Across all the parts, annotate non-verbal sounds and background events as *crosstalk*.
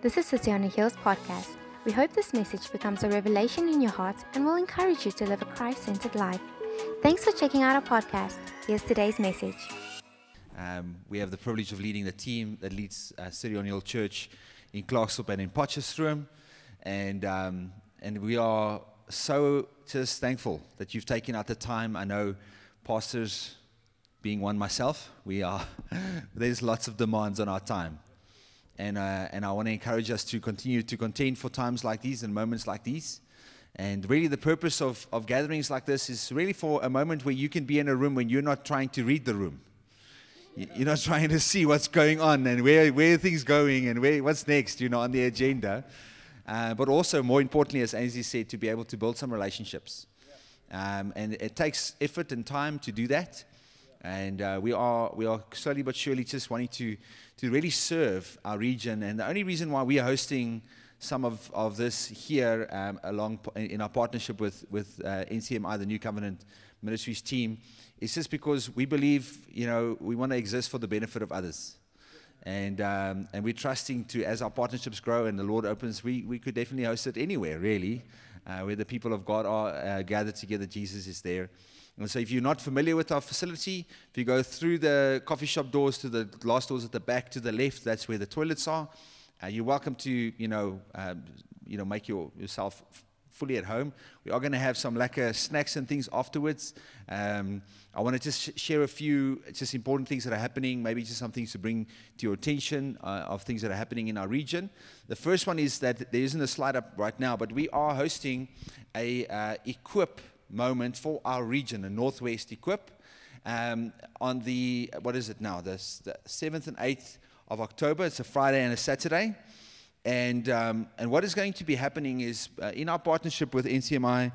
This is City on a Hills podcast. We hope this message becomes a revelation in your heart and will encourage you to live a Christ centered life. Thanks for checking out our podcast. Here's today's message. Um, we have the privilege of leading the team that leads uh, City on Hill Church in Klerksdorp and in Potchefstroom. And, um, and we are so just thankful that you've taken out the time. I know pastors, being one myself, we are, *laughs* there's lots of demands on our time. And, uh, and I want to encourage us to continue to contend for times like these and moments like these. And really, the purpose of, of gatherings like this is really for a moment where you can be in a room when you're not trying to read the room. You're not *laughs* trying to see what's going on and where, where things going and where, what's next, you know, on the agenda. Uh, but also, more importantly, as Ainsley said, to be able to build some relationships. Um, and it takes effort and time to do that. And uh, we, are, we are slowly but surely just wanting to, to really serve our region. And the only reason why we are hosting some of, of this here um, along in our partnership with, with uh, NCMI, the New Covenant Ministries team, is just because we believe, you know, we want to exist for the benefit of others. And, um, and we're trusting to, as our partnerships grow and the Lord opens, we, we could definitely host it anywhere, really, uh, where the people of God are uh, gathered together. Jesus is there. And so, if you're not familiar with our facility, if you go through the coffee shop doors to the glass doors at the back to the left, that's where the toilets are. Uh, you're welcome to, you know, um, you know, make your, yourself fully at home. We are going to have some lekker snacks and things afterwards. Um, I want to just sh- share a few just important things that are happening, maybe just some things to bring to your attention uh, of things that are happening in our region. The first one is that there isn't a slide up right now, but we are hosting a uh, equip moment for our region, a Northwest equip, um, on the what is it now? The, the 7th and 8th of October. It's a Friday and a Saturday. And, um, and what is going to be happening is uh, in our partnership with NCMI,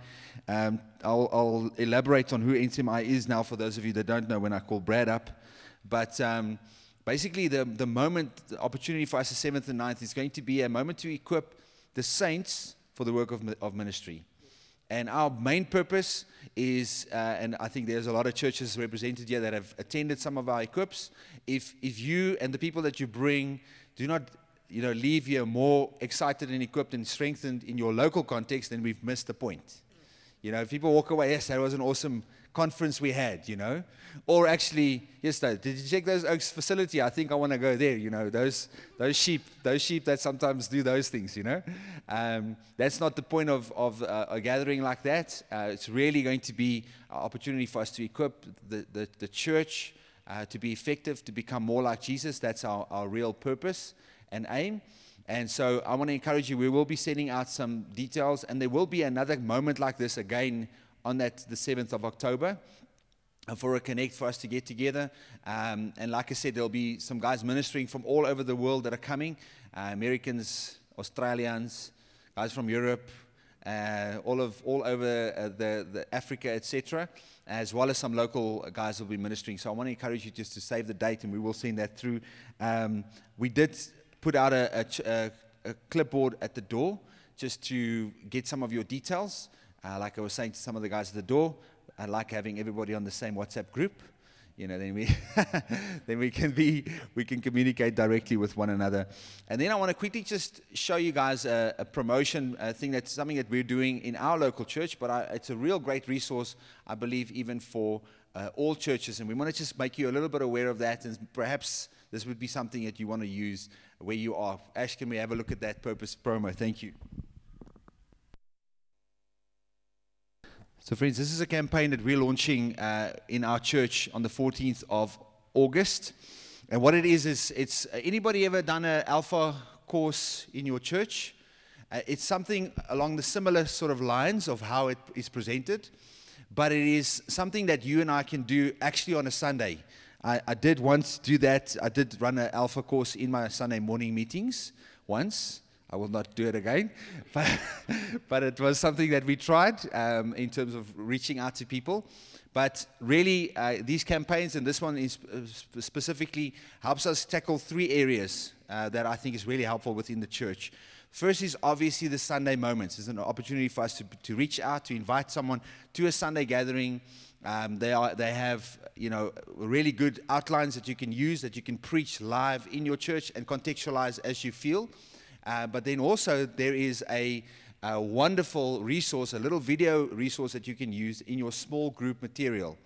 um, I'll, I'll, elaborate on who NCMI is now for those of you that don't know when I call Brad up. But um, basically, the, the moment, the opportunity for us the 7th and 9th is going to be a moment to equip the saints for the work of, of ministry. And our main purpose is, uh, and I think there's a lot of churches represented here that have attended some of our equips. If, if you and the people that you bring do not you know, leave here more excited and equipped and strengthened in your local context, then we've missed the point. You know, if people walk away, yes, that was an awesome conference we had, you know. Or actually, yes, though, did you check those Oaks facility? I think I want to go there, you know, those, those sheep, those sheep that sometimes do those things, you know. Um, that's not the point of, of uh, a gathering like that. Uh, it's really going to be an opportunity for us to equip the, the, the church uh, to be effective, to become more like Jesus. That's our, our real purpose and aim. And so I want to encourage you, we will be sending out some details, and there will be another moment like this again on that the 7th of October uh, for a connect for us to get together. Um, and like I said, there'll be some guys ministering from all over the world that are coming uh, Americans, Australians, guys from Europe, uh, all, of, all over uh, the, the Africa, etc., as well as some local guys will be ministering. So I want to encourage you just to save the date, and we will send that through. Um, we did put out a, a, a, clipboard at the door just to get some of your details. Uh, like I was saying to some of the guys at the door, I like having everybody on the same WhatsApp group. You know, then we *laughs* then we can be we can communicate directly with one another. And then I want to quickly just show you guys a, a promotion a thing that's something that we're doing in our local church, but I, it's a real great resource, I believe, even for uh, all churches. And we want to just make you a little bit aware of that, and perhaps this would be something that you want to use where you are. Ash, can we have a look at that purpose promo? Thank you. So, friends, this is a campaign that we're launching uh, in our church on the 14th of August. And what it is, is it's uh, anybody ever done an alpha course in your church? Uh, it's something along the similar sort of lines of how it is presented, but it is something that you and I can do actually on a Sunday. I, I did once do that. I did run an alpha course in my Sunday morning meetings once. I will not do it again. *laughs* But, but it was something that we tried um, in terms of reaching out to people. But really, uh, these campaigns, and this one is uh, specifically, helps us tackle three areas uh, that I think is really helpful within the church. First is obviously the Sunday moments. It's an opportunity for us to, to reach out, to invite someone to a Sunday gathering um, they, are, they have, you know, really good outlines that you can use, that you can preach live in your church and contextualize as you feel. Uh, but then also, there is a, a wonderful resource, a little video resource that you can use in your small group material.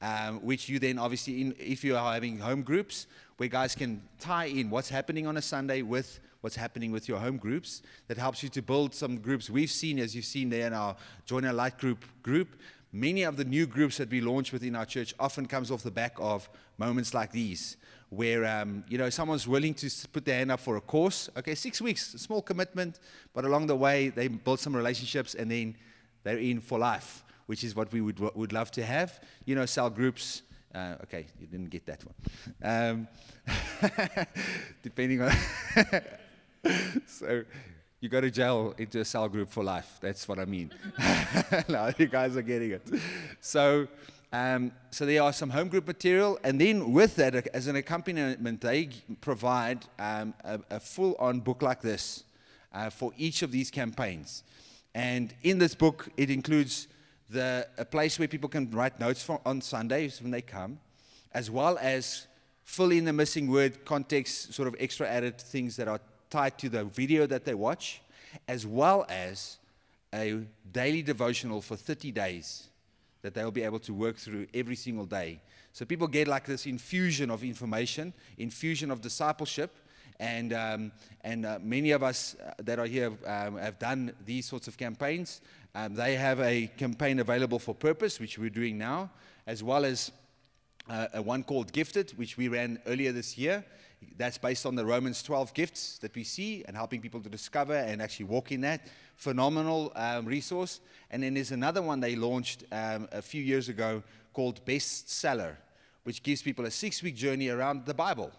Um, which you then obviously, in, if you are having home groups, where guys can tie in what's happening on a Sunday with what's happening with your home groups. That helps you to build some groups. We've seen, as you've seen there in our Join Our Light group group, many of the new groups that we launch within our church often comes off the back of moments like these where um, you know someone's willing to put their hand up for a course okay six weeks small commitment but along the way they build some relationships and then they're in for life which is what we would, would love to have you know cell groups uh, okay you didn't get that one um, *laughs* depending on *laughs* so you go to jail into a cell group for life. That's what I mean. *laughs* now you guys are getting it. So, um, so there are some home group material, and then with that, as an accompaniment, they provide um, a, a full-on book like this uh, for each of these campaigns. And in this book, it includes the, a place where people can write notes for, on Sundays when they come, as well as fill in the missing word, context, sort of extra added things that are tied to the video that they watch, as well as a daily devotional for 30 days that they'll be able to work through every single day. So people get like this infusion of information, infusion of discipleship, and, um, and uh, many of us uh, that are here um, have done these sorts of campaigns. Um, they have a campaign available for purpose, which we're doing now, as well as uh, a one called Gifted, which we ran earlier this year. That's based on the Romans 12 gifts that we see and helping people to discover and actually walk in that. Phenomenal um, resource. And then there's another one they launched um, a few years ago called Bestseller, which gives people a six week journey around the Bible.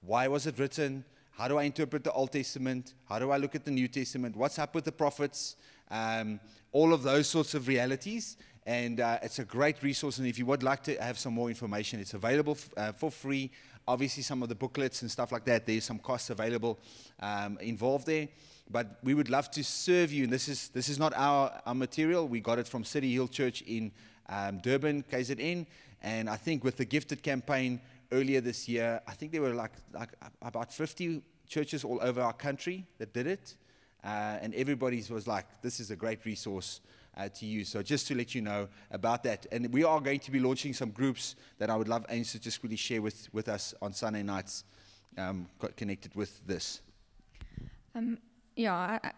Why was it written? How do I interpret the Old Testament? How do I look at the New Testament? What's up with the prophets? Um, all of those sorts of realities. And uh, it's a great resource. And if you would like to have some more information, it's available f- uh, for free Obviously, some of the booklets and stuff like that, there's some costs available um, involved there. But we would love to serve you. And this is, this is not our, our material. We got it from City Hill Church in um, Durban, KZN. And I think with the gifted campaign earlier this year, I think there were like, like about 50 churches all over our country that did it. Uh, and everybody was like, this is a great resource uh, to use. So just to let you know about that. And we are going to be launching some groups that I would love Ains to just really share with, with us on Sunday nights um, connected with this. Um, yeah, I,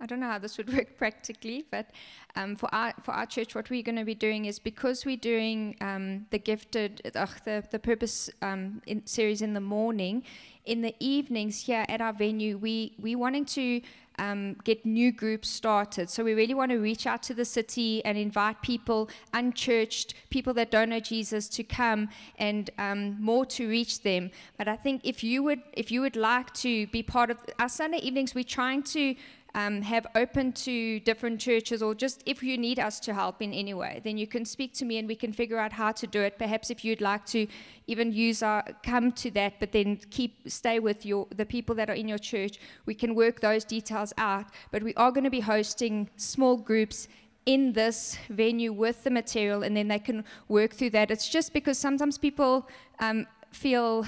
I, don't know how this would *laughs* work practically, but um, for, our, for our church, what we're going to be doing is because we're doing um, the gifted, uh, the, the purpose um, in series in the morning, in the evenings here at our venue, we, we wanting to um, get new groups started. So we really want to reach out to the city and invite people, unchurched, people that don't know Jesus, to come and um, more to reach them. But I think if you would, if you would like to be part of our Sunday evenings, we're trying to um, have open to different churches, or just if you need us to help in any way, then you can speak to me and we can figure out how to do it. Perhaps if you'd like to even use our come to that, but then keep stay with your the people that are in your church, we can work those details out. But we are going to be hosting small groups in this venue with the material, and then they can work through that. It's just because sometimes people um, feel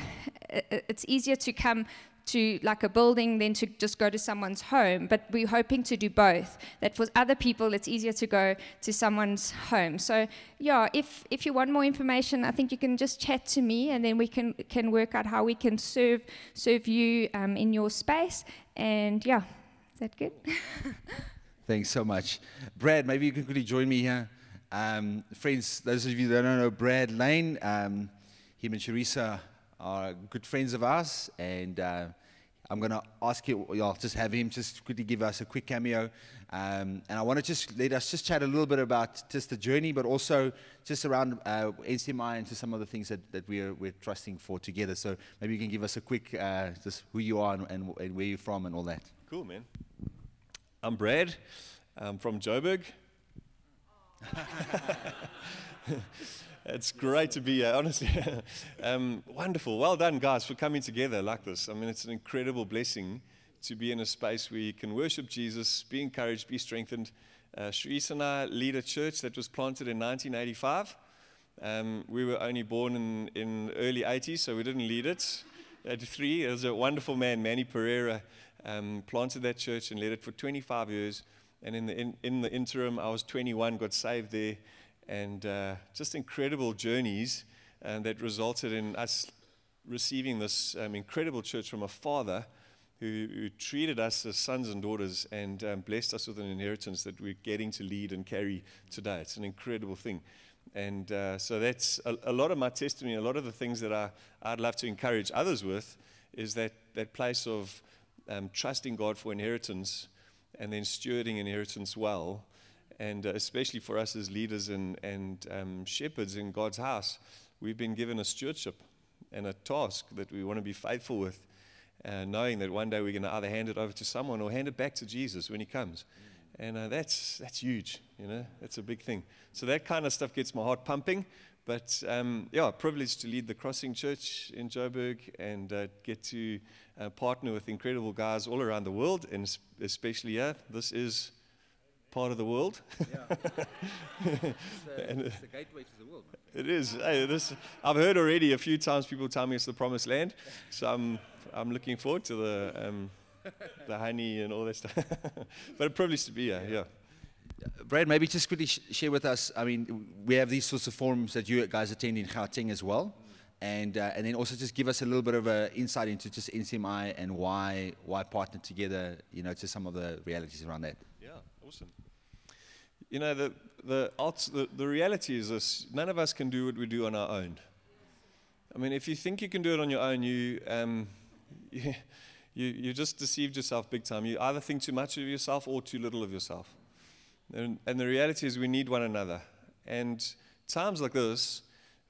it's easier to come to like a building than to just go to someone's home. But we're hoping to do both. That for other people, it's easier to go to someone's home. So yeah, if if you want more information, I think you can just chat to me, and then we can can work out how we can serve serve you um, in your space. And yeah, is that good? *laughs* Thanks so much, Brad. Maybe you can quickly join me here. Um, friends, those of you that don't know Brad Lane, um, him and Teresa are good friends of ours, and uh, I'm going to ask you, I'll just have him just quickly give us a quick cameo. Um, and I want to just let us just chat a little bit about just the journey, but also just around uh, NCMI and to some of the things that, that we're, we're trusting for together. So maybe you can give us a quick, uh, just who you are and, and, and, where you're from and all that. Cool, man. I'm Brad. I'm from Joburg. *laughs* It's great to be here, honestly. *laughs* um, wonderful. Well done, guys, for coming together like this. I mean, it's an incredible blessing to be in a space where you can worship Jesus, be encouraged, be strengthened. Uh, Shrees and I lead a church that was planted in 1985. Um, we were only born in, in early 80s, so we didn't lead it. 83, there was a wonderful man, Manny Pereira, um, planted that church and led it for 25 years. And in the, in, in the interim, I was 21, got saved there, and uh, just incredible journeys and that resulted in us receiving this um, incredible church from a father who, who, treated us as sons and daughters and um, blessed us with an inheritance that we're getting to lead and carry today. It's an incredible thing. And uh, so that's a, a, lot of my testimony, a lot of the things that I, I'd love to encourage others with is that, that place of um, trusting God for inheritance and then stewarding inheritance well. And uh, especially for us as leaders and, and um, shepherds in God's house, we've been given a stewardship and a task that we want to be faithful with, uh, knowing that one day we're going to either hand it over to someone or hand it back to Jesus when He comes. And uh, that's, that's huge, you know, that's a big thing. So that kind of stuff gets my heart pumping. But um, yeah, privileged to lead the Crossing Church in Joburg and uh, get to uh, partner with incredible guys all around the world, and especially here. This is part of the world. Yeah. it's, the, *laughs* gateway to the world. It is. Hey, this, I've heard already a few times people tell me it's the promised land. So I'm, I'm looking forward to the, um, the honey and all that stuff. *laughs* but a privilege to be here, yeah. Brad, maybe just quickly sh- share with us. I mean, we have these sorts of forums that you guys attend in Gauteng as well. And, uh, and then also just give us a little bit of an insight into just NCMI and why, why partner together, you know, to some of the realities around that. Yeah, awesome. You know, the, the, the, the reality is this none of us can do what we do on our own. I mean, if you think you can do it on your own, you, um, *laughs* you, you, just deceived yourself big time. You either think too much of yourself or too little of yourself. And, and the reality is, we need one another. And times like this,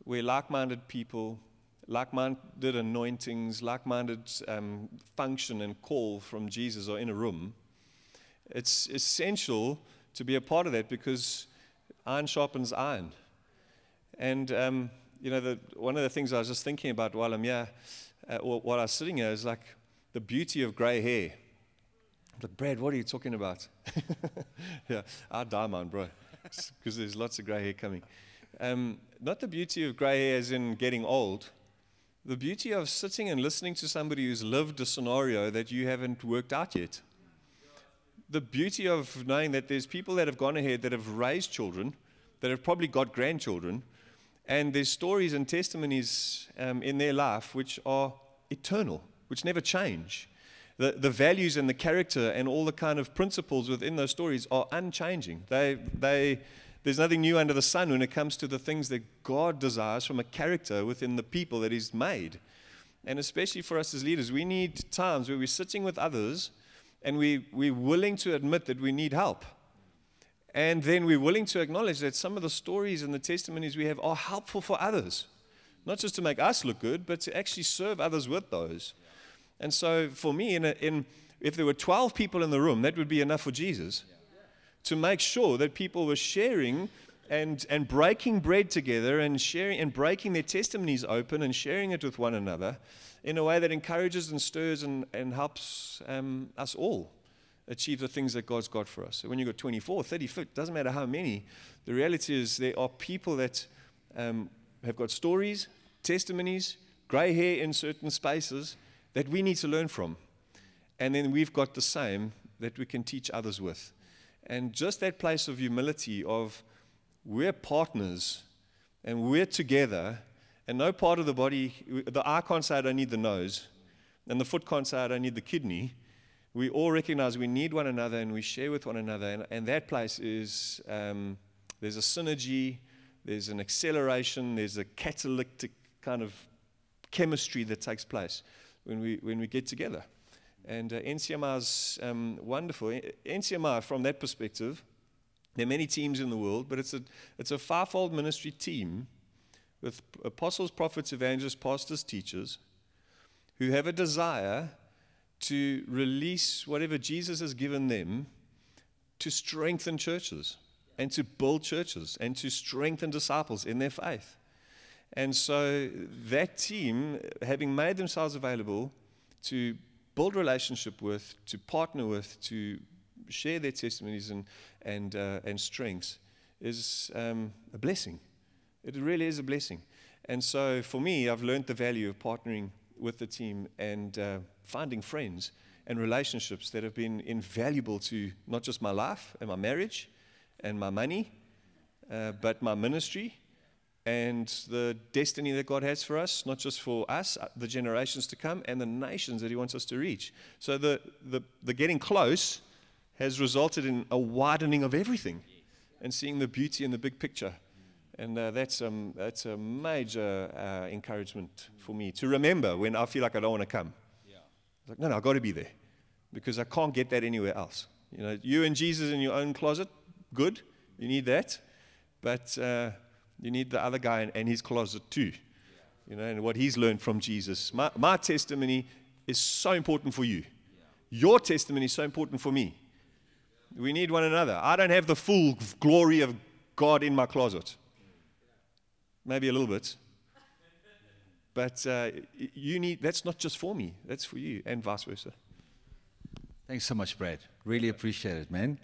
where like minded people, like minded anointings, like minded um, function and call from Jesus are in a room, it's essential to be a part of that because iron sharpens iron. And, um, you know, the, one of the things I was just thinking about while I'm here, uh, while I was sitting here, is like the beauty of grey hair. But Brad, what are you talking about? *laughs* yeah, I'll dye mine, bro, *laughs* because there's lots of grey hair coming. Um, not the beauty of grey hair as in getting old, the beauty of sitting and listening to somebody who's lived a scenario that you haven't worked out yet the beauty of knowing that there's people that have gone ahead that have raised children, that have probably got grandchildren, and there's stories and testimonies um, in their life which are eternal, which never change. The, the values and the character and all the kind of principles within those stories are unchanging. They, they, there's nothing new under the sun when it comes to the things that God desires from a character within the people that He's made. And especially for us as leaders, we need times where we're sitting with others and we, we're willing to admit that we need help. And then we're willing to acknowledge that some of the stories and the testimonies we have are helpful for others. Not just to make us look good, but to actually serve others with those. And so for me, in, a, in if there were 12 people in the room, that would be enough for Jesus to make sure that people were sharing and, and breaking bread together and sharing and breaking their testimonies open and sharing it with one another in a way that encourages and stirs and, and helps um, us all achieve the things that God's got for us. So when you've got 24, 30, 50, doesn't matter how many, the reality is there are people that um, have got stories, testimonies, grey hair in certain spaces that we need to learn from. And then we've got the same that we can teach others with. And just that place of humility of we're partners and we're together and no part of the body, the eye can't say, I don't need the nose, and the foot can't say, I don't need the kidney. We all recognize we need one another and we share with one another. And, and that place is um, there's a synergy, there's an acceleration, there's a catalytic kind of chemistry that takes place when we, when we get together. And uh, NCMI is um, wonderful. NCMI, from that perspective, there are many teams in the world, but it's a, it's a fivefold ministry team with apostles, prophets, evangelists, pastors, teachers who have a desire to release whatever Jesus has given them to strengthen churches and to build churches and to strengthen disciples in their faith. And so that team, having made themselves available to build relationship with, to partner with, to share their testimonies and, and, uh, and strengths, is um, a blessing. It really is a blessing. And so for me, I've learned the value of partnering with the team and uh, finding friends and relationships that have been invaluable to not just my life and my marriage and my money, uh, but my ministry and the destiny that God has for us, not just for us, uh, the generations to come, and the nations that He wants us to reach. So the, the, the getting close has resulted in a widening of everything and seeing the beauty in the big picture. And uh, that's, um, that's a major uh, encouragement for me to remember when I feel like I don't want to come. Yeah. Like, no, no, I've got to be there because I can't get that anywhere else. You know, you and Jesus in your own closet, good, you need that. But uh, you need the other guy and his closet too. You know, and what he's learned from Jesus. My, my testimony is so important for you. Your testimony is so important for me. We need one another. I don't have the full glory of God in my closet. Maybe a little bit. But uh, you need, that's not just for me, that's for you, and vice versa. Thanks so much, Brad. Really appreciate it, man.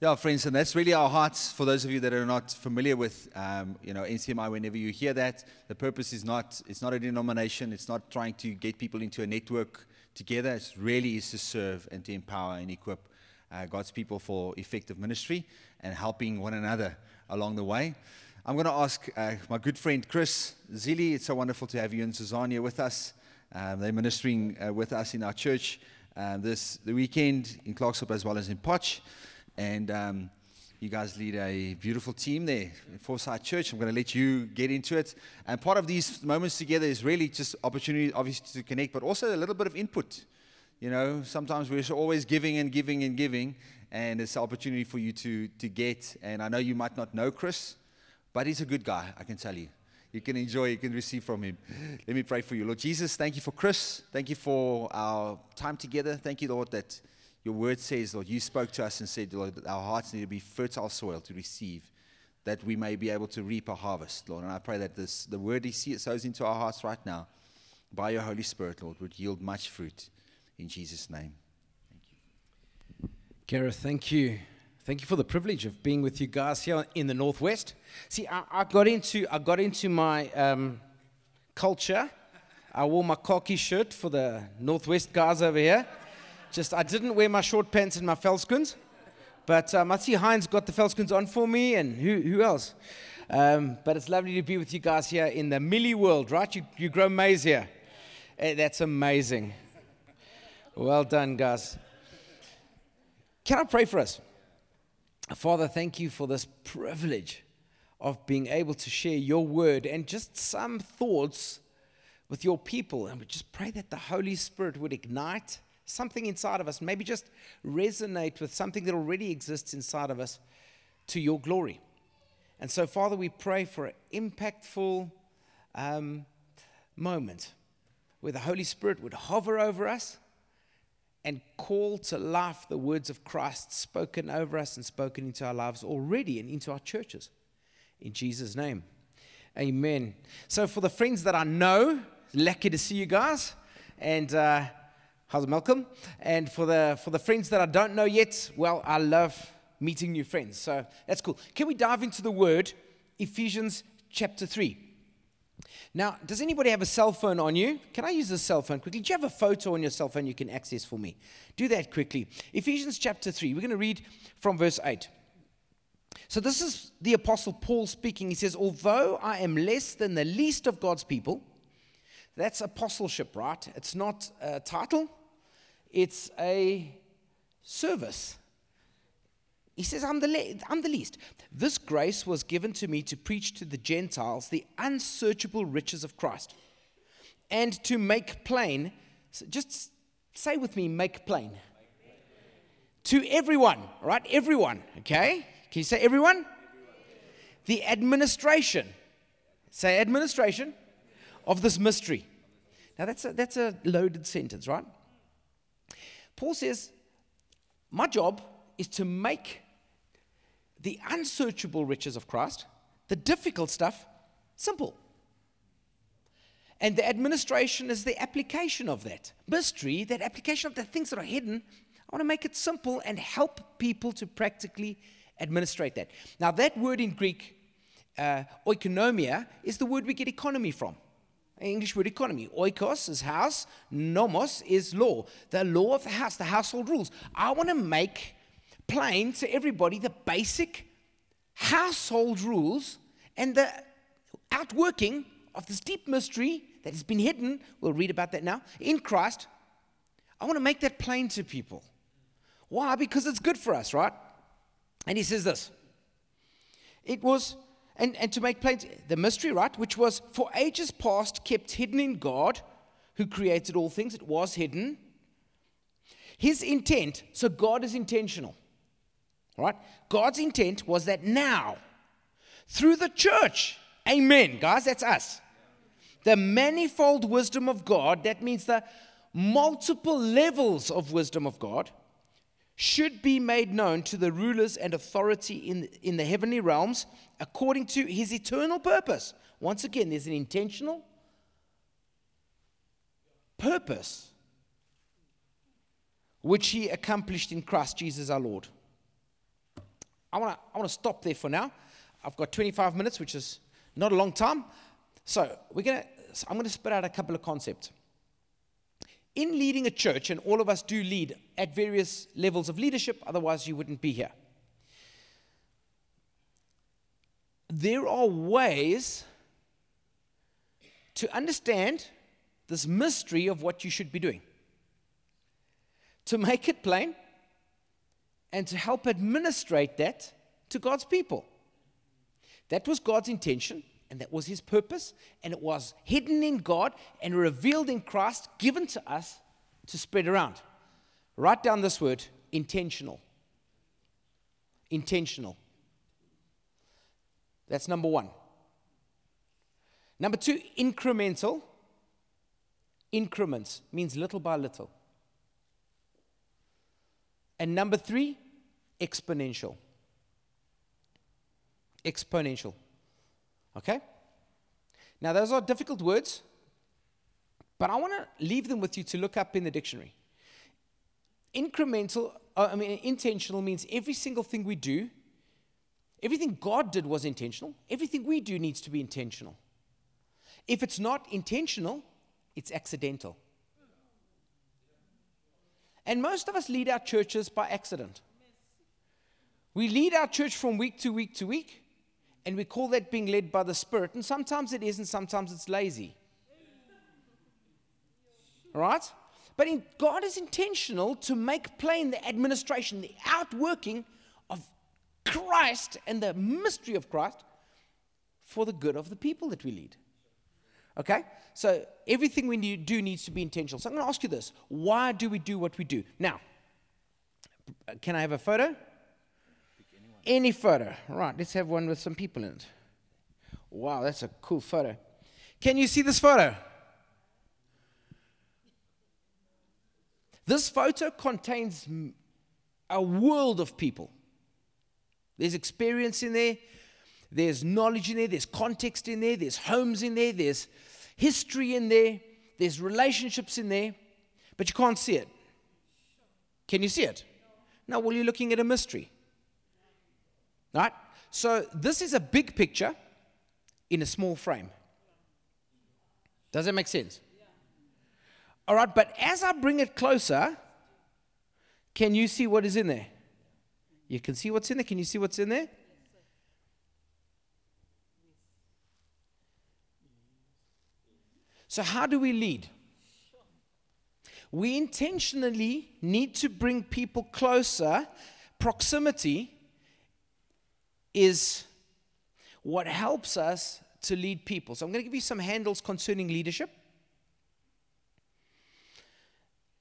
Yeah, friends, and that's really our hearts. For those of you that are not familiar with, um, you know, NCMI, whenever you hear that, the purpose is not, it's not a denomination. It's not trying to get people into a network together. It really is to serve and to empower and equip uh, God's people for effective ministry and helping one another along the way. I'm going to ask uh, my good friend Chris Zilli. It's so wonderful to have you and Susanna with us. Um, they're ministering uh, with us in our church um, this the weekend in Klerksdorp as well as in Potch. And um, you guys lead a beautiful team there in Foresight Church. I'm going to let you get into it. And part of these moments together is really just opportunity, obviously, to connect, but also a little bit of input. You know, sometimes we're always giving and giving and giving, and it's an opportunity for you to, to get. And I know you might not know Chris, but he's a good guy, I can tell you. You can enjoy, you can receive from him. Let me pray for you. Lord Jesus, thank you for Chris. Thank you for our time together. Thank you, Lord, that your word says, Lord, you spoke to us and said, Lord, that our hearts need to be fertile soil to receive, that we may be able to reap a harvest, Lord. And I pray that this, the word He sows into our hearts right now, by your Holy Spirit, Lord, would yield much fruit. In Jesus' name. Thank you. Gareth, thank you. Thank you for the privilege of being with you guys here in the Northwest. See, I, I got into I got into my um, culture. I wore my khaki shirt for the Northwest guys over here. Just, I didn't wear my short pants and my velschoens. But um, I see Heinz got the velschoens on for me, and who, who else? Um, but it's lovely to be with you guys here in the mielie world, right? You, you grow maize here. Hey, that's amazing. Well done, guys. Can I pray for us? Father, thank you for this privilege of being able to share your word and just some thoughts with your people. And we just pray that the Holy Spirit would ignite something inside of us, maybe just resonate with something that already exists inside of us to your glory. And so, Father, we pray for an impactful um, moment where the Holy Spirit would hover over us and call to life the words of Christ spoken over us and spoken into our lives already and into our churches. In Jesus' name. Amen. So, for the friends that I know, lucky to see you guys. And uh, How's Malcolm? And for the, for the friends that I don't know yet, well, I love meeting new friends. So that's cool. Can we dive into the word, Ephesians chapter 3? Now, does anybody have a cell phone on you? Can I use the cell phone quickly? Do you have a photo on your cell phone you can access for me? Do that quickly. Ephesians chapter 3, we're going to read from verse 8. So, this is the Apostle Paul speaking. He says, Although I am less than the least of God's people, that's apostleship, right? It's not a title, it's a service. He says, I'm the, le- I'm the least. This grace was given to me to preach to the Gentiles the unsearchable riches of Christ and to make plain, so just say with me, make plain. To everyone, right? Everyone, okay? Can you say everyone? everyone. The administration. Say administration of this mystery. Now, that's a, that's a loaded sentence, right? Paul says, My job is to make the unsearchable riches of Christ, the difficult stuff, simple. And the administration is the application of that mystery, that application of the things that are hidden. I want to make it simple and help people to practically administrate that. Now, that word in Greek, uh, oikonomia, is the word we get economy from. English word economy. Oikos is house, nomos is law. The law of the house, the household rules. I want to make plain to everybody the basic household rules and the outworking of this deep mystery that has been hidden. We'll read about that now in Christ. I want to make that plain to people. Why? Because it's good for us, right? And he says this it was and, and to make plain the mystery, right, which was for ages past kept hidden in God who created all things, it was hidden. His intent, so God is intentional, right? God's intent was that now, through the church, amen, guys, that's us. The manifold wisdom of God, that means the multiple levels of wisdom of God should be made known to the rulers and authority in, in the heavenly realms according to his eternal purpose. Once again, there's an intentional purpose which he accomplished in Christ Jesus our Lord. I want to I wanna stop there for now. I've got 25 minutes, which is not a long time. So we're gonna, I'm going to spit out a couple of concepts in leading a church, and all of us do lead at various levels of leadership, otherwise, you wouldn't be here. There are ways to understand this mystery of what you should be doing, to make it plain, and to help administrate that to God's people. That was God's intention. And that was his purpose. And it was hidden in God and revealed in Christ, given to us to spread around. Write down this word intentional. Intentional. That's number one. Number two, incremental. Increments means little by little. And number three, exponential. Exponential. Okay? Now, those are difficult words, but I want to leave them with you to look up in the dictionary. Incremental, uh, I mean, intentional means every single thing we do, everything God did was intentional. Everything we do needs to be intentional. If it's not intentional, it's accidental. And most of us lead our churches by accident. We lead our church from week to week to week. And we call that being led by the Spirit. And sometimes it is, and sometimes it's lazy. Right? But in, God is intentional to make plain the administration, the outworking of Christ and the mystery of Christ for the good of the people that we lead. Okay? So everything we need, do needs to be intentional. So I'm going to ask you this why do we do what we do? Now, can I have a photo? Any photo. Right, let's have one with some people in it. Wow, that's a cool photo. Can you see this photo? This photo contains a world of people. There's experience in there, there's knowledge in there, there's context in there, there's homes in there, there's history in there, there's relationships in there, but you can't see it. Can you see it? No, well, you're looking at a mystery. Right? So this is a big picture in a small frame. Does that make sense? All right, but as I bring it closer, can you see what is in there? You can see what's in there. Can you see what's in there? So, how do we lead? We intentionally need to bring people closer. Proximity is what helps us to lead people. So I'm going to give you some handles concerning leadership.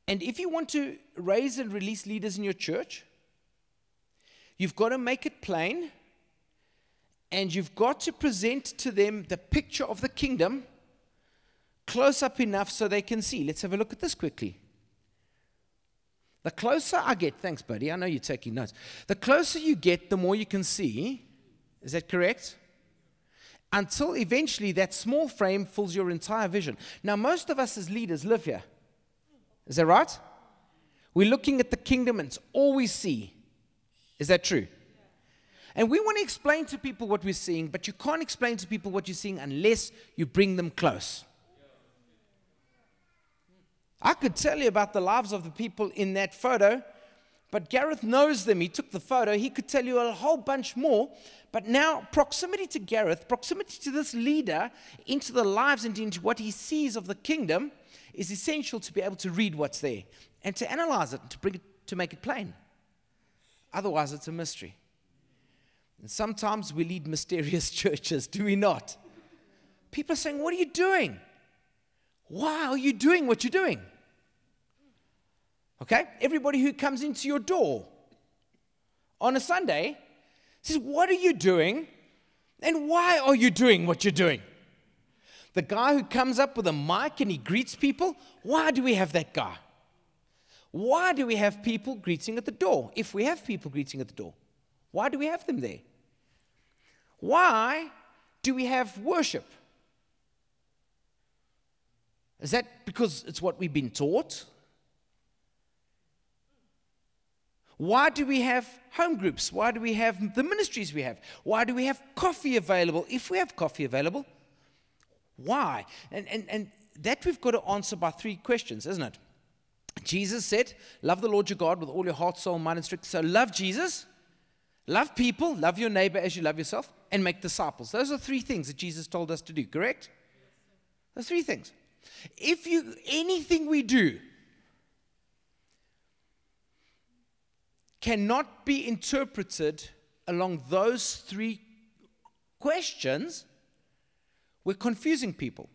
And if you want to raise and release leaders in your church, you've got to make it plain and you've got to present to them the picture of the kingdom close up enough so they can see. Let's have a look at this quickly. The closer I get, thanks, buddy. I know you're taking notes. The closer you get, the more you can see. Is that correct? Until eventually that small frame fills your entire vision. Now, most of us as leaders live here. Is that right? We're looking at the kingdom and it's all we see. Is that true? And we want to explain to people what we're seeing, but you can't explain to people what you're seeing unless you bring them close. I could tell you about the lives of the people in that photo, but Gareth knows them. He took the photo. He could tell you a whole bunch more. But now, proximity to Gareth, proximity to this leader, into the lives and into what he sees of the kingdom, is essential to be able to read what's there and to analyze it and to bring it to make it plain. Otherwise, it's a mystery. And sometimes we lead mysterious *laughs* churches, do we not? People are saying, What are you doing? Why are you doing what you're doing? Okay? Everybody who comes into your door on a Sunday says, What are you doing? And why are you doing what you're doing? The guy who comes up with a mic and he greets people, why do we have that guy? Why do we have people greeting at the door? If we have people greeting at the door, why do we have them there? Why do we have worship? Is that because it's what we've been taught? Why do we have home groups? Why do we have the ministries we have? Why do we have coffee available? If we have coffee available, why? And, and, and that we've got to answer by three questions, isn't it? Jesus said, Love the Lord your God with all your heart, soul, mind, and strength. So love Jesus, love people, love your neighbor as you love yourself, and make disciples. Those are three things that Jesus told us to do, correct? Those three things. If you anything we do cannot be interpreted along those three questions, we're confusing people.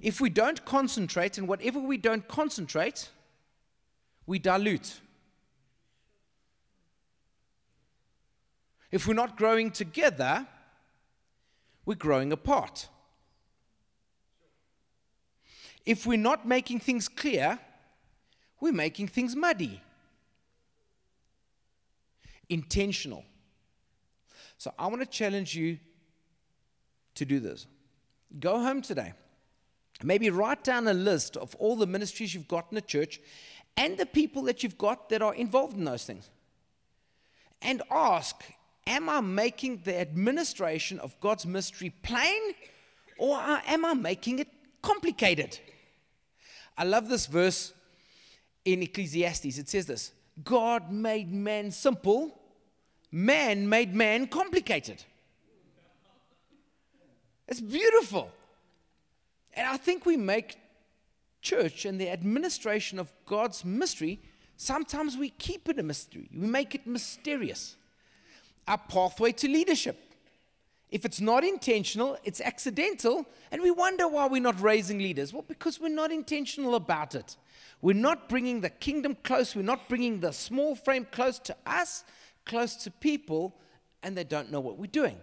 If we don't concentrate, and whatever we don't concentrate, we dilute. If we're not growing together, we're growing apart. If we're not making things clear, we're making things muddy. Intentional. So I want to challenge you to do this. Go home today. Maybe write down a list of all the ministries you've got in the church and the people that you've got that are involved in those things. And ask, am I making the administration of God's mystery plain or am I making it complicated? I love this verse in Ecclesiastes. It says this God made man simple, man made man complicated. It's beautiful. And I think we make church and the administration of God's mystery, sometimes we keep it a mystery. We make it mysterious. Our pathway to leadership. If it's not intentional, it's accidental, and we wonder why we're not raising leaders. Well, because we're not intentional about it. We're not bringing the kingdom close, we're not bringing the small frame close to us, close to people, and they don't know what we're doing.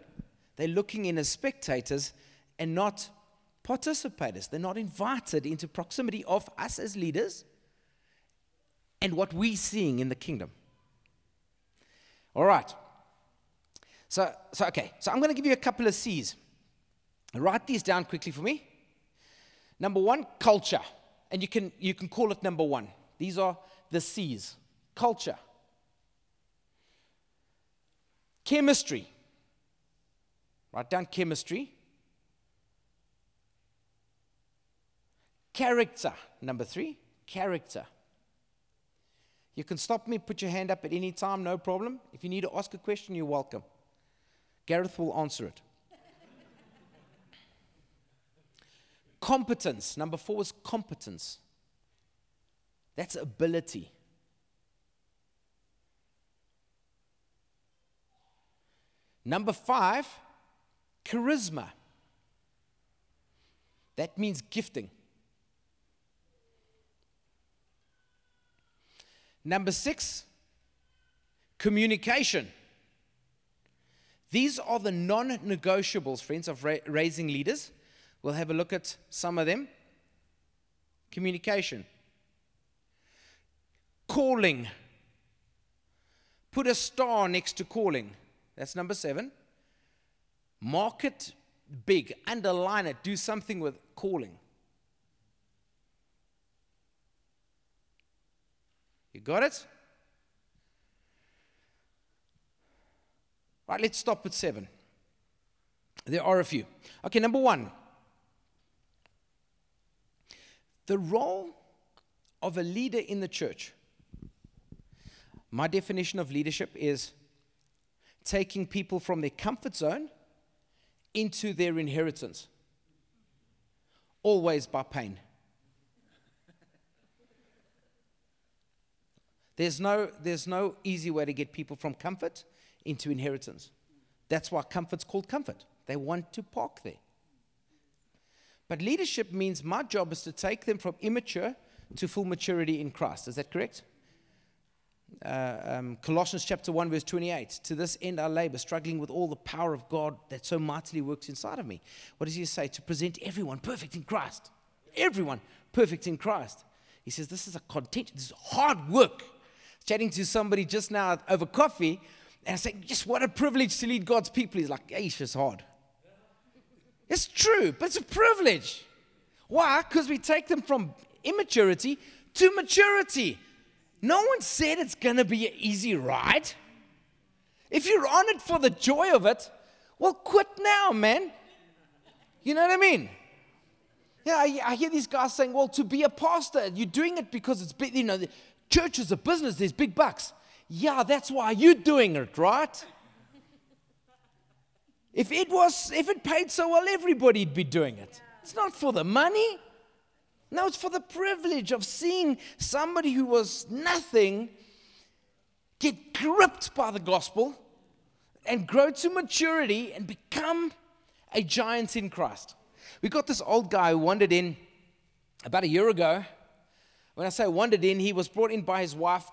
They're looking in as spectators and not participators. They're not invited into proximity of us as leaders and what we're seeing in the kingdom. All right. So, so okay. So I'm going to give you a couple of C's. Write these down quickly for me. Number one, culture. And you can, you can call it number one. These are the C's. Culture. Chemistry. Write down chemistry. Character, number three, character. You can stop me, put your hand up at any time, no problem. If you need to ask a question, you're welcome. Gareth will answer it. competence, number four is competence. That's ability. Number five, charisma. That means gifting. Number six, communication. These are the non negotiables, friends, of ra- raising leaders. We'll have a look at some of them. Communication, calling. Put a star next to calling. That's number seven. Mark it big, underline it, do something with calling. You got it? Right, let's stop at seven. There are a few. Okay, number one. The role of a leader in the church. My definition of leadership is taking people from their comfort zone into their inheritance, always by pain. There's no, there's no easy way to get people from comfort into inheritance. That's why comfort's called comfort. They want to park there. But leadership means my job is to take them from immature to full maturity in Christ. Is that correct? Uh, um, Colossians chapter 1, verse 28. To this end I labor, struggling with all the power of God that so mightily works inside of me. What does he say? To present everyone perfect in Christ. Everyone perfect in Christ. He says, This is a content, this is hard work. Chatting to somebody just now over coffee, and I say, Just what a privilege to lead God's people. He's like, Aish, it's just hard. It's true, but it's a privilege. Why? Because we take them from immaturity to maturity. No one said it's going to be an easy ride. If you're on it for the joy of it, well, quit now, man. You know what I mean? Yeah, I, I hear these guys saying, well, to be a pastor, you're doing it because it's big, you know, the church is a business, there's big bucks. Yeah, that's why you're doing it, right? If it was, if it paid so well, everybody'd be doing it. It's not for the money. No, it's for the privilege of seeing somebody who was nothing get gripped by the gospel and grow to maturity and become a giant in Christ. We got this old guy who wandered in about a year ago. When I say wandered in, he was brought in by his wife,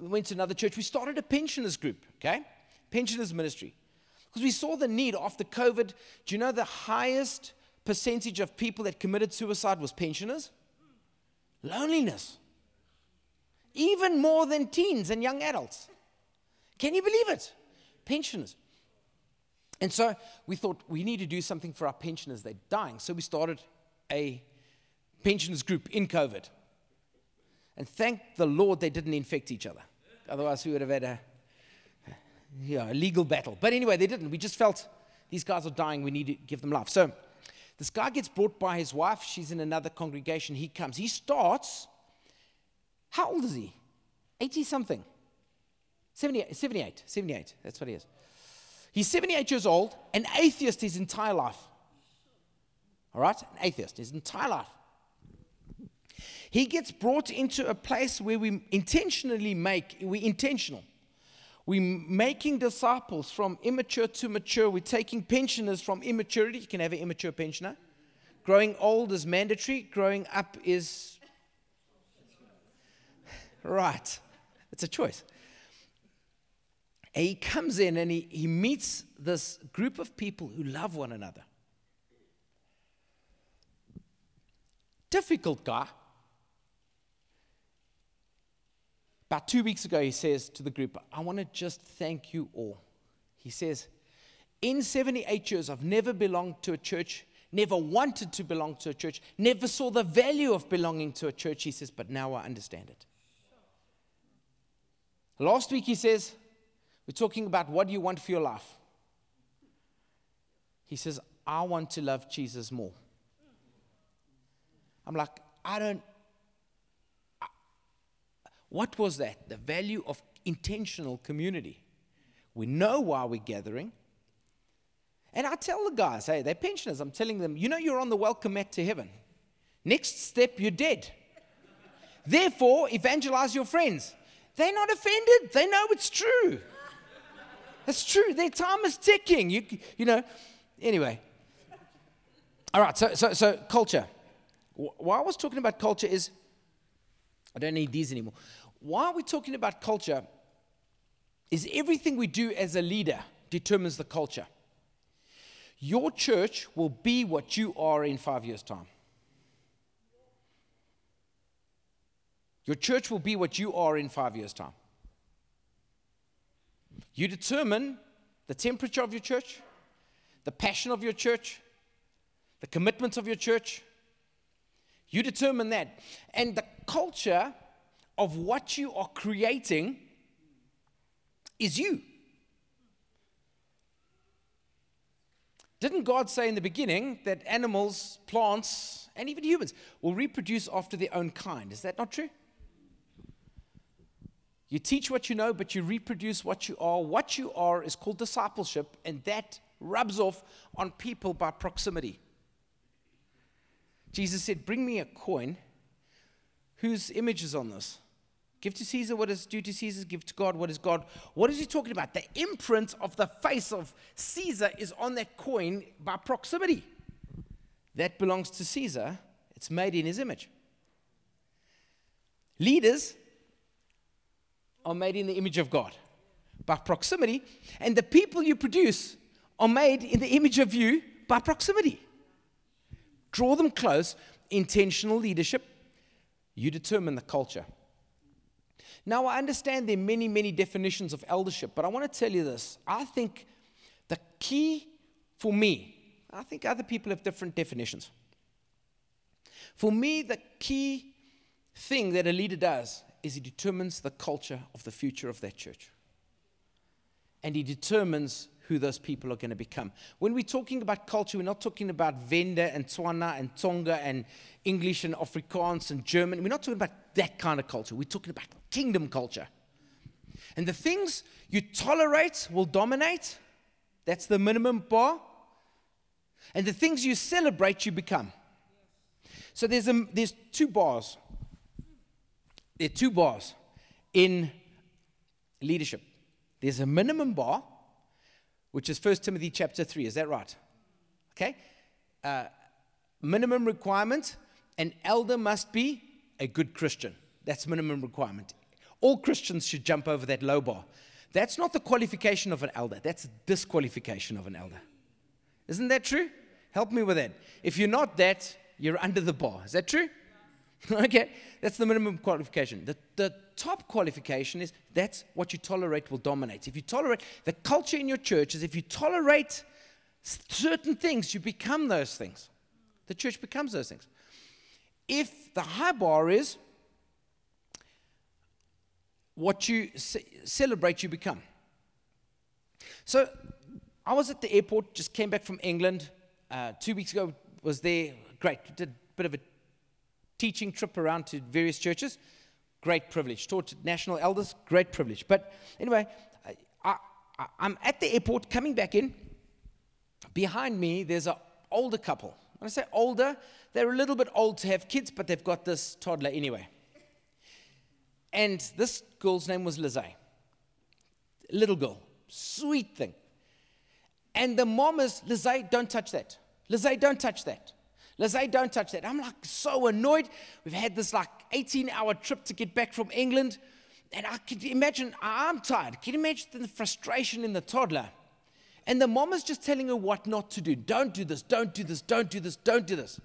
went to another church. We started a pensioners group, okay? Pensioners ministry. Because we saw the need after COVID. Do you know the highest percentage of people that committed suicide was pensioners? Loneliness. Even more than teens and young adults. Can you believe it? Pensioners. And so we thought we need to do something for our pensioners. They're dying. So we started a pensioners group in COVID. And thank the Lord they didn't infect each other. Otherwise, we would have had a, yeah, a legal battle. But anyway, they didn't. We just felt these guys are dying. We need to give them life. So this guy gets brought by his wife. She's in another congregation. He comes. He starts. How old is he? 80 something. 78, 78, 78. That's what he is. He's 78 years old, an atheist his entire life. All right? An atheist his entire life. He gets brought into a place where we intentionally make, we intentional. We're making disciples from immature to mature. We're taking pensioners from immaturity. You can have an immature pensioner. Growing old is mandatory, growing up is. *laughs* Right. It's a choice. And he comes in and he, he meets this group of people who love one another. Difficult guy. About two weeks ago, he says to the group, I want to just thank you all. He says, In 78 years, I've never belonged to a church, never wanted to belong to a church, never saw the value of belonging to a church. He says, But now I understand it. Last week, he says, We're talking about what you want for your life. He says, I want to love Jesus more. I'm like, I don't what was that? The value of intentional community. We know why we're gathering. And I tell the guys, hey, they're pensioners. I'm telling them, you know, you're on the welcome mat to heaven. Next step, you're dead. Therefore, evangelize your friends. They're not offended. They know it's true. It's true. Their time is ticking. You, you know. Anyway. All right. So, so, so culture. Why I was talking about culture is I don't need these anymore why are we talking about culture? Is everything we do as a leader determines the culture. Your church will be what you are in five years' time. Your church will be what you are in five years' time. You determine the temperature of your church, the passion of your church, the commitment of your church. You determine that. And the culture of what you are creating is you. Didn't God say in the beginning that animals, plants, and even humans will reproduce after their own kind? Is that not true? You teach what you know, but you reproduce what you are. What you are is called discipleship, and that rubs off on people by proximity. Jesus said, Bring me a coin. Whose image is on this? Give to Caesar what is due to Caesar, give to God what is God. What is he talking about? The imprint of the face of Caesar is on that coin by proximity. That belongs to Caesar, it's made in his image. Leaders are made in the image of God by proximity, and the people you produce are made in the image of you by proximity. Draw them close, intentional leadership. You determine the culture. Now, I understand there are many, many definitions of eldership, but I want to tell you this. I think the key for me, I think other people have different definitions. For me, the key thing that a leader does is he determines the culture of the future of that church. And he determines who those people are going to become. When we're talking about culture, we're not talking about Venda and Tswana and Tonga and English and Afrikaans and German. We're not talking about that kind of culture. We're talking about kingdom culture. And the things you tolerate will dominate. That's the minimum bar. And the things you celebrate, you become. So there's, a, there's two bars there are two bars in leadership. There's a minimum bar, which is 1 Timothy chapter 3. Is that right? Okay? Uh, minimum requirement an elder must be a good Christian. That's minimum requirement. All Christians should jump over that low bar. That's not the qualification of an elder, that's disqualification of an elder. Isn't that true? Help me with that. If you're not that, you're under the bar. Is that true? *laughs* okay, that's the minimum qualification. The, the top qualification is that's what you tolerate will dominate. If you tolerate, the culture in your church is if you tolerate certain things, you become those things. The church becomes those things. If the high bar is what you ce- celebrate, you become. So I was at the airport, just came back from England. Uh, two weeks ago, was there. Great, did a bit of a teaching trip around to various churches. Great privilege. Taught national elders, great privilege. But anyway, I, I'm at the airport coming back in. Behind me, there's an older couple. When I say older, they're a little bit old to have kids, but they've got this toddler anyway. And this girl's name was Lizzie. Little girl, sweet thing. And the mom is, Lizzie, don't touch that. Lizzie, don't touch that. Lizzie, don't touch that. I'm like so annoyed. We've had this like 18 hour trip to get back from England. And I can imagine, I'm tired. Can you imagine the frustration in the toddler? And the mom is just telling her what not to do. Don't do this, don't do this, don't do this, don't do this.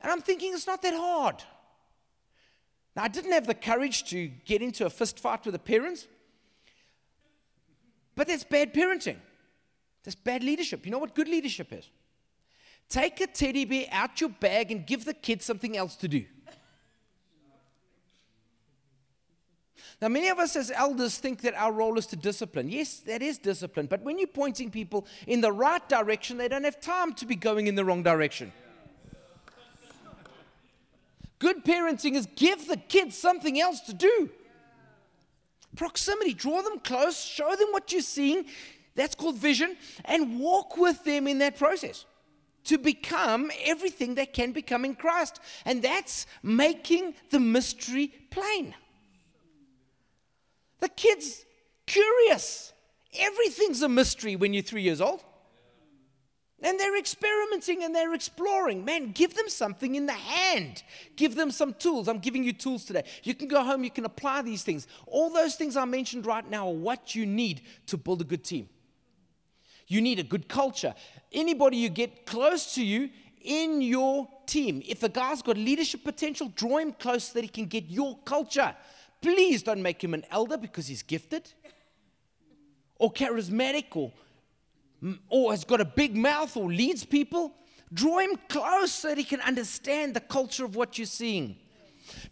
And I'm thinking, it's not that hard. Now, I didn't have the courage to get into a fist fight with the parents, but that's bad parenting. That's bad leadership. You know what good leadership is? Take a teddy bear out your bag and give the kid something else to do. Now, many of us as elders think that our role is to discipline. Yes, that is discipline. But when you're pointing people in the right direction, they don't have time to be going in the wrong direction. Good parenting is give the kids something else to do. Proximity, draw them close, show them what you're seeing. That's called vision, and walk with them in that process to become everything they can become in Christ. And that's making the mystery plain. The kid's curious. Everything's a mystery when you're three years old. And they're experimenting and they're exploring. Man, give them something in the hand. Give them some tools. I'm giving you tools today. You can go home, you can apply these things. All those things I mentioned right now are what you need to build a good team. You need a good culture. Anybody you get close to you in your team, if the guy's got leadership potential, draw him close so that he can get your culture. Please don't make him an elder because he's gifted or charismatic or, or has got a big mouth or leads people. Draw him close so that he can understand the culture of what you're seeing.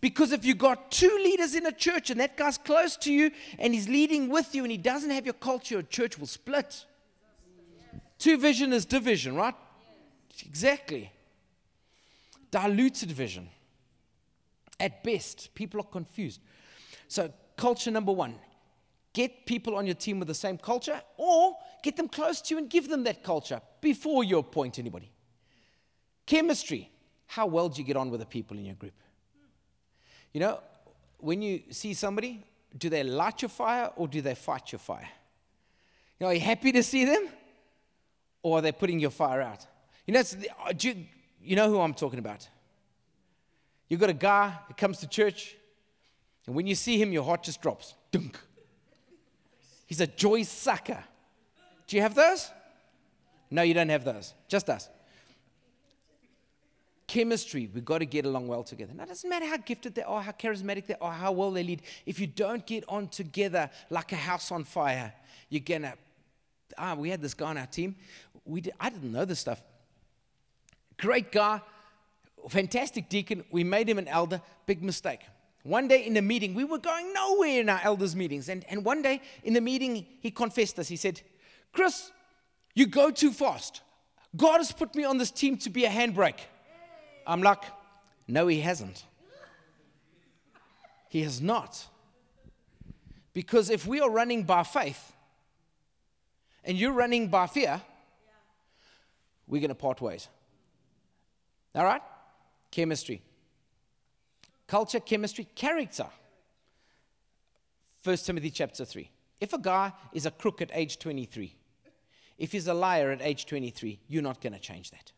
Because if you've got two leaders in a church and that guy's close to you and he's leading with you and he doesn't have your culture, your church will split. Two vision is division, right? Exactly. Diluted vision. At best, people are confused. So, culture number one get people on your team with the same culture, or get them close to you and give them that culture before you appoint anybody. Chemistry. How well do you get on with the people in your group? You know, when you see somebody, do they light your fire or do they fight your fire? You know, are you happy to see them? Or are they putting your fire out? You know, uh, you, you know who I'm talking about. You've got a guy that comes to church, and when you see him, your heart just drops. Dunk. He's a joy sucker. Do you have those? No, you don't have those. Just us. Chemistry, we've got to get along well together. Now, it doesn't matter how gifted they are, how charismatic they are, how well they lead. If you don't get on together like a house on fire, you're going to. Ah, we had this guy on our team. We did, I didn't know this stuff. Great guy, fantastic deacon. We made him an elder. Big mistake. One day in the meeting, we were going nowhere in our elders' meetings. And, and one day in the meeting, he confessed us. He said, Chris, you go too fast. God has put me on this team to be a handbrake. I'm like, no, he hasn't. He has not. Because if we are running by faith and you're running by fear, we're going to part ways. All right? Chemistry. Culture, chemistry, character. 1 Timothy chapter 3. If a guy is a crook at age 23, if he's a liar at age 23, you're not going to change that.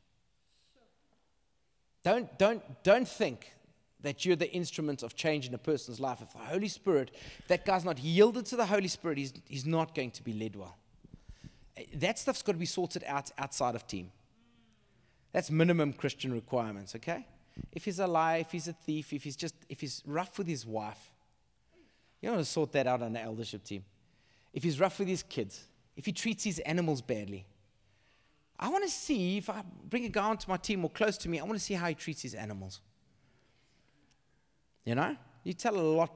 Don't, don't, don't think that you're the instrument of change in a person's life. If the Holy Spirit, if that guy's not yielded to the Holy Spirit, he's, he's not going to be led well. That stuff's got to be sorted out outside of team. That's minimum Christian requirements, okay? If he's a liar, if he's a thief, if he's just if he's rough with his wife, you don't want to sort that out on the eldership team. If he's rough with his kids, if he treats his animals badly, I want to see if I bring a guy onto my team or close to me, I want to see how he treats his animals. You know, you tell a lot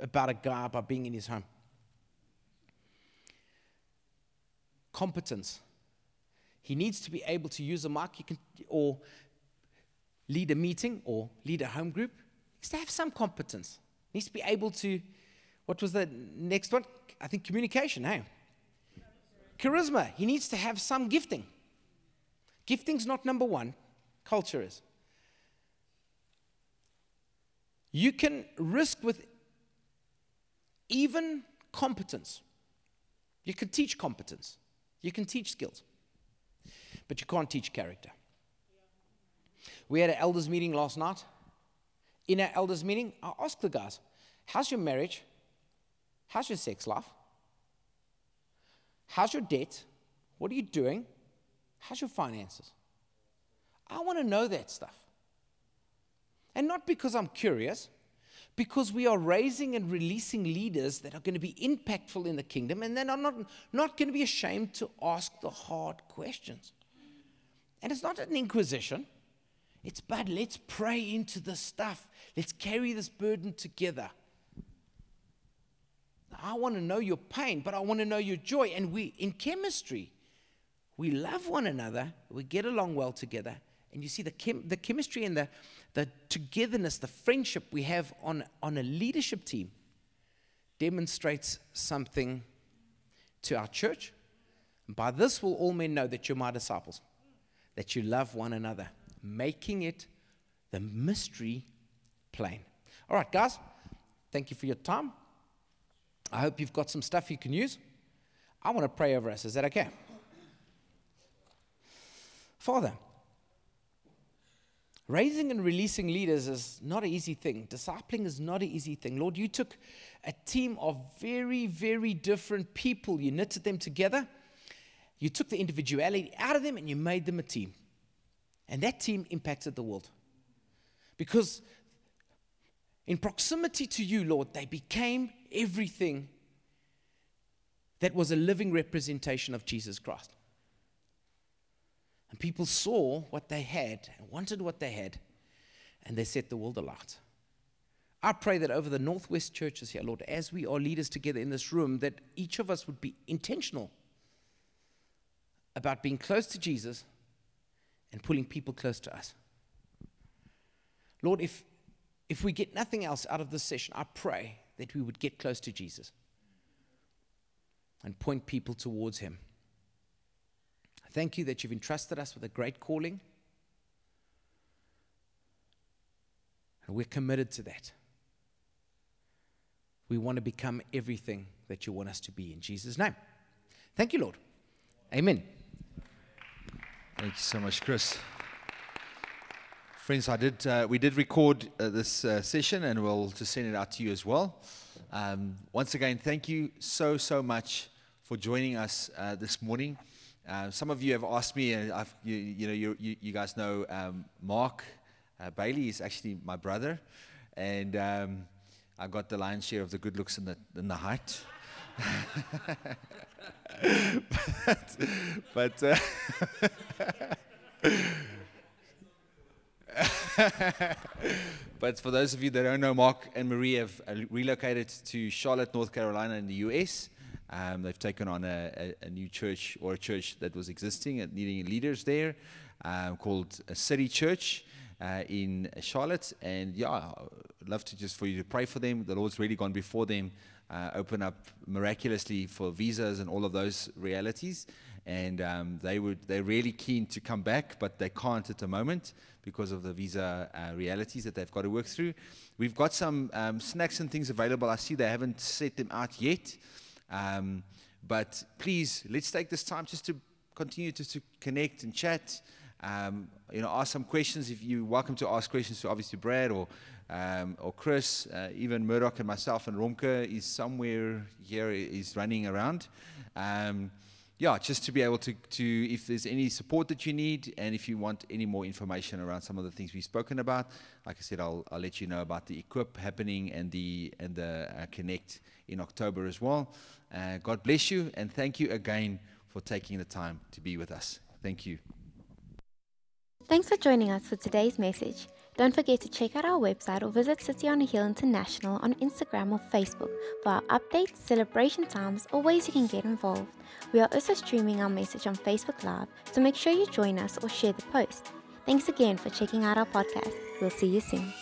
about a guy by being in his home. Competence. He needs to be able to use a mic can, or lead a meeting or lead a home group, he needs to have some competence. He needs to be able to, what was the next one? I think communication, hey? Charisma. He needs to have some gifting. Gifting's not number one, culture is. You can risk with even competence. You can teach competence. You can teach skills. But you can't teach character. We had an elders meeting last night. In our elders meeting, I asked the guys, How's your marriage? How's your sex life? How's your debt? What are you doing? How's your finances? I want to know that stuff. And not because I'm curious, because we are raising and releasing leaders that are going to be impactful in the kingdom and then are not, not going to be ashamed to ask the hard questions. And it's not an inquisition. It's, but let's pray into the stuff. Let's carry this burden together. I want to know your pain, but I want to know your joy. And we, in chemistry, we love one another, we get along well together. And you see the, chem- the chemistry and the, the togetherness, the friendship we have on, on a leadership team demonstrates something to our church. And by this will all men know that you're my disciples, that you love one another making it the mystery plain. All right, guys, thank you for your time. I hope you've got some stuff you can use. I want to pray over us. Is that okay? Father, raising and releasing leaders is not an easy thing. Discipling is not an easy thing. Lord, you took a team of very, very different people, you knitted them together, you took the individuality out of them, and you made them a team. And that team impacted the world. Because in proximity to you, Lord, they became everything that was a living representation of Jesus Christ. And people saw what they had and wanted what they had, and they set the world alight. I pray that over the Northwest churches here, Lord, as we are leaders together in this room, that each of us would be intentional about being close to Jesus and pulling people close to us. Lord, if, if we get nothing else out of this session, I pray that we would get close to Jesus and point people towards Him. Thank you that you've entrusted us with a great calling. And we're committed to that. We want to become everything that you want us to be in Jesus' name. Thank you, Lord. Amen. Thank you so much, Chris. Friends, I did. Uh, we did record uh, this uh, session, and we'll just send it out to you as well. Um, once again, thank you so so much for joining us uh, this morning. Uh, some of you have asked me, and I've, you, you know, you, you, you guys know um, Mark uh, Bailey is actually my brother, and um, I got the lion's share of the good looks and the, the height. *laughs* but, but uh, *laughs* but for those of you that don't know, Mark and Marie have uh, relocated to Charlotte, North Carolina, in the U.S. Um, they've taken on a, a, a, new church or a church that was existing and needing leaders there, um, called a City Church uh, in Charlotte. And yeah, I'd love to just for you to pray for them. The Lord's really gone before them, uh, open up miraculously for visas and all of those realities. And um, they would they're really keen to come back, but they can't at the moment because of the visa uh, realities that they've got to work through. We've got some um, snacks and things available. I see they haven't set them out yet. Um, but please, let's take this time just to continue to, to connect and chat. Um, you know, ask some questions. If you're welcome to ask questions to obviously Brad or um, or Chris, uh, even Murdoch and myself and Romke is somewhere here is running around. Um, yeah, just to be able to, to, if there's any support that you need, and if you want any more information around some of the things we've spoken about, like I said, I'll, I'll let you know about the Equip happening and the and the uh, Connect in October as well. Uh, God bless you, and thank you again for taking the time to be with us. Thank you. Thanks for joining us for today's message. Don't forget to check out our website or visit City on a Hill International on Instagram or Facebook for our updates, celebration times, or ways you can get involved. We are also streaming our message on Facebook Live, so make sure you join us or share the post. Thanks again for checking out our podcast. We'll see you soon.